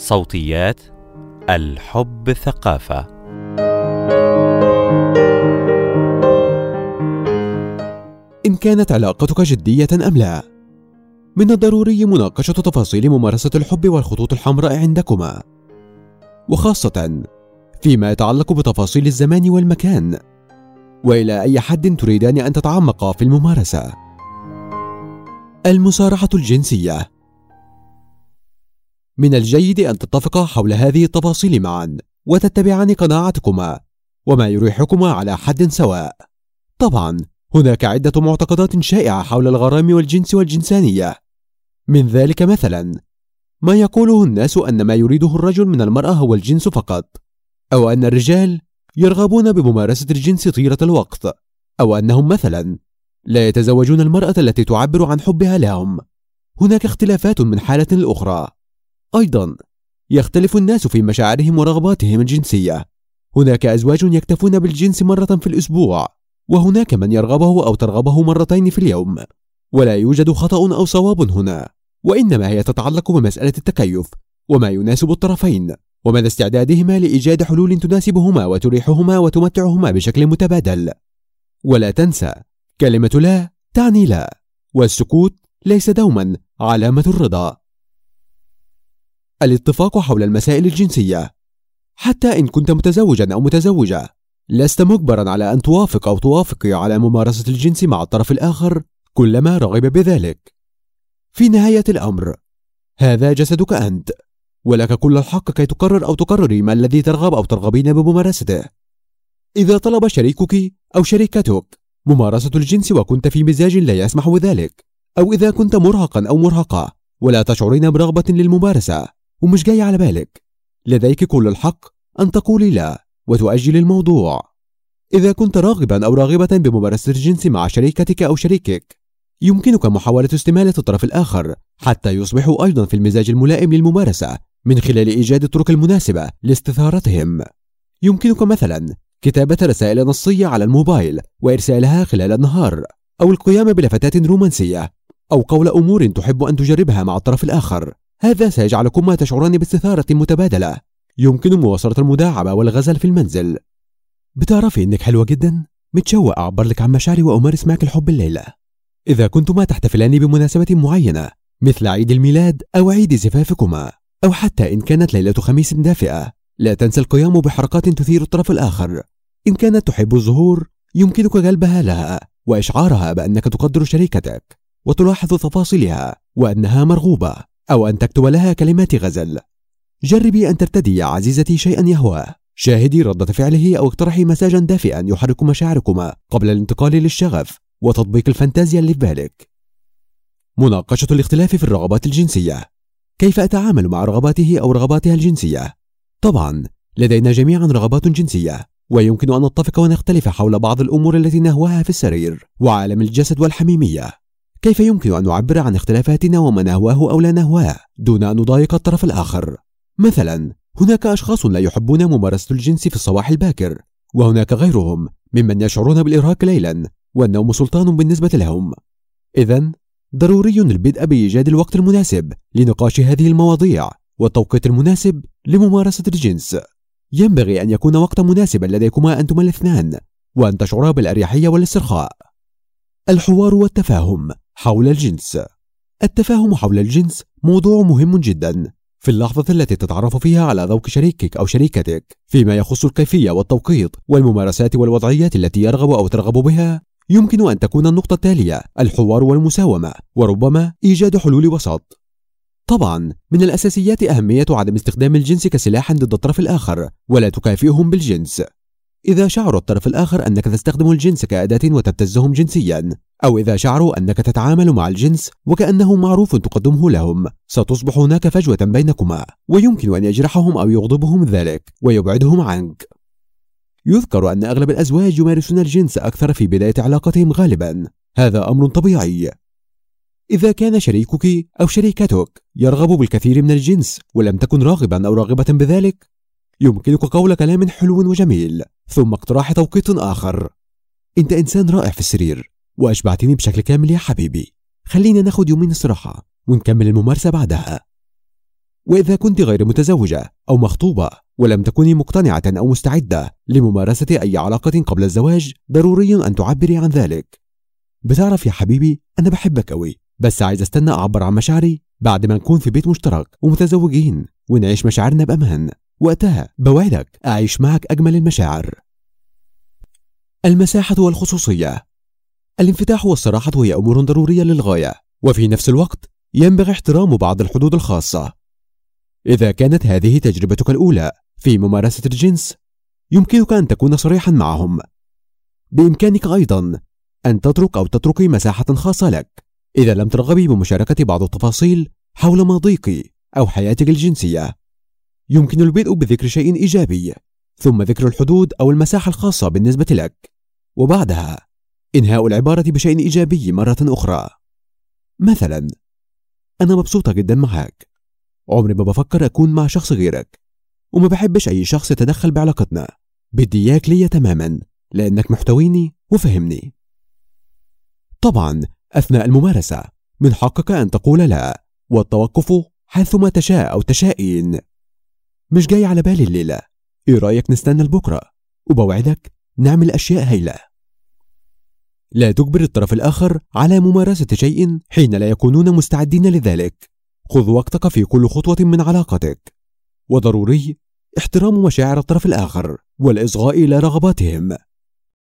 صوتيات الحب ثقافة. إن كانت علاقتك جدية أم لا؟ من الضروري مناقشة تفاصيل ممارسة الحب والخطوط الحمراء عندكما. وخاصة فيما يتعلق بتفاصيل الزمان والمكان. وإلى أي حد تريدان أن تتعمقا في الممارسة؟ المصارحه الجنسية. من الجيد أن تتفقا حول هذه التفاصيل معا وتتبعان قناعتكما وما يريحكما على حد سواء. طبعا هناك عدة معتقدات شائعة حول الغرام والجنس والجنسانية. من ذلك مثلا ما يقوله الناس أن ما يريده الرجل من المرأة هو الجنس فقط أو أن الرجال يرغبون بممارسة الجنس طيلة الوقت أو أنهم مثلا لا يتزوجون المرأة التي تعبر عن حبها لهم. هناك اختلافات من حالة لأخرى أيضا يختلف الناس في مشاعرهم ورغباتهم الجنسية. هناك أزواج يكتفون بالجنس مرة في الأسبوع وهناك من يرغبه أو ترغبه مرتين في اليوم. ولا يوجد خطأ أو صواب هنا. وإنما هي تتعلق بمسألة التكيف وما يناسب الطرفين ومدى استعدادهما لإيجاد حلول تناسبهما وتريحهما وتمتعهما بشكل متبادل. ولا تنسى كلمة لا تعني لا والسكوت ليس دوما علامة الرضا. الاتفاق حول المسائل الجنسية. حتى إن كنت متزوجا أو متزوجة لست مجبرا على أن توافق أو توافقي على ممارسة الجنس مع الطرف الآخر كلما رغب بذلك. في نهاية الأمر هذا جسدك أنت ولك كل الحق كي تقرر أو تقرري ما الذي ترغب أو ترغبين بممارسته. إذا طلب شريكك أو شريكتك ممارسة الجنس وكنت في مزاج لا يسمح بذلك أو إذا كنت مرهقا أو مرهقة ولا تشعرين برغبة للممارسة ومش جاي على بالك. لديك كل الحق أن تقولي لا وتؤجل الموضوع. إذا كنت راغبا أو راغبة بممارسة الجنس مع شريكتك أو شريكك يمكنك محاولة استمالة الطرف الآخر حتى يصبحوا أيضا في المزاج الملائم للممارسة من خلال إيجاد الطرق المناسبة لاستثارتهم. يمكنك مثلا كتابة رسائل نصية على الموبايل وإرسالها خلال النهار أو القيام بلفتات رومانسية أو قول أمور تحب أن تجربها مع الطرف الآخر. هذا سيجعلكما تشعران باستثارة متبادلة. يمكن مواصلة المداعبة والغزل في المنزل. بتعرفي إنك حلوة جدا؟ متشوق أعبر لك عن مشاعري وأمارس معك الحب الليلة. إذا كنتما تحتفلان بمناسبة معينة مثل عيد الميلاد أو عيد زفافكما أو حتى إن كانت ليلة خميس دافئة لا تنسى القيام بحركات تثير الطرف الآخر. إن كانت تحب الظهور يمكنك جلبها لها وإشعارها بأنك تقدر شريكتك وتلاحظ تفاصيلها وأنها مرغوبة أو أن تكتب لها كلمات غزل. جربي أن ترتدي يا عزيزتي شيئا يهواه شاهدي ردة فعله أو اقترحي مساجا دافئا يحرك مشاعركما قبل الانتقال للشغف وتطبيق الفانتازيا اللي في بالك مناقشة الاختلاف في الرغبات الجنسية. كيف أتعامل مع رغباته أو رغباتها الجنسية؟ طبعا لدينا جميعا رغبات جنسية ويمكن أن نتفق ونختلف حول بعض الأمور التي نهواها في السرير وعالم الجسد والحميمية. كيف يمكن أن نعبر عن اختلافاتنا وما نهواه أو لا نهواه دون أن نضايق الطرف الآخر؟ مثلا هناك أشخاص لا يحبون ممارسة الجنس في الصباح الباكر وهناك غيرهم ممن يشعرون بالإرهاق ليلا والنوم سلطان بالنسبة لهم. إذا ضروري البدء بإيجاد الوقت المناسب لنقاش هذه المواضيع. والتوقيت المناسب لممارسة الجنس. ينبغي أن يكون وقتا مناسبا لديكما أنتما الاثنان وأن تشعرا بالأريحية والاسترخاء. الحوار والتفاهم حول الجنس. التفاهم حول الجنس موضوع مهم جدا في اللحظة التي تتعرف فيها على ذوق شريكك أو شريكتك فيما يخص الكيفية والتوقيت والممارسات والوضعيات التي يرغب أو ترغب بها. يمكن أن تكون النقطة التالية الحوار والمساومة وربما إيجاد حلول وسط. طبعا من الأساسيات أهمية عدم استخدام الجنس كسلاح ضد الطرف الآخر ولا تكافئهم بالجنس. إذا شعر الطرف الآخر أنك تستخدم الجنس كأداة وتبتزهم جنسيا أو إذا شعروا أنك تتعامل مع الجنس وكأنه معروف تقدمه لهم ستصبح هناك فجوة بينكما ويمكن أن يجرحهم أو يغضبهم ذلك ويبعدهم عنك. يذكر أن أغلب الأزواج يمارسون الجنس أكثر في بداية علاقتهم غالبا. هذا أمر طبيعي. إذا كان شريكك أو شريكتك يرغب بالكثير من الجنس ولم تكن راغبا أو راغبة بذلك يمكنك قول كلام حلو وجميل ثم اقتراح توقيت آخر. أنت إنسان رائع في السرير وأشبعتني بشكل كامل يا حبيبي. خلينا ناخد يومين استراحة ونكمل الممارسة بعدها. وإذا كنت غير متزوجة أو مخطوبة ولم تكوني مقتنعة أو مستعدة لممارسة أي علاقة قبل الزواج ضروري أن تعبري عن ذلك. بتعرف يا حبيبي أنا بحبك أوي. بس عايز استنى أعبر عن مشاعري بعد ما نكون في بيت مشترك ومتزوجين ونعيش مشاعرنا بأمان. وقتها بوعدك أعيش معك أجمل المشاعر. المساحة والخصوصية. الانفتاح والصراحة هي أمور ضرورية للغاية وفي نفس الوقت ينبغي احترام بعض الحدود الخاصة. إذا كانت هذه تجربتك الأولى في ممارسة الجنس يمكنك أن تكون صريحا معهم. بإمكانك أيضا أن تترك أو تتركي مساحة خاصة لك. إذا لم ترغبي بمشاركة بعض التفاصيل حول ماضيك أو حياتك الجنسية. يمكن البدء بذكر شيء إيجابي ثم ذكر الحدود أو المساحة الخاصة بالنسبة لك. وبعدها إنهاء العبارة بشيء إيجابي مرة أخرى. مثلا أنا مبسوطة جدا معاك عمري ما بفكر أكون مع شخص غيرك. وما بحبش أي شخص يتدخل بعلاقتنا. بدي إياك ليا تماما لأنك محتويني وفهمني. طبعا أثناء الممارسة. من حقك أن تقول لا والتوقف حيثما تشاء أو تشائين مش جاي على بالي الليلة. إيه رأيك نستنى لبكرة؟ وبوعدك نعمل أشياء هايلة. لا تجبر الطرف الآخر على ممارسة شيء حين لا يكونون مستعدين لذلك. خذ وقتك في كل خطوة من علاقتك. وضروري احترام مشاعر الطرف الآخر والإصغاء إلى رغباتهم.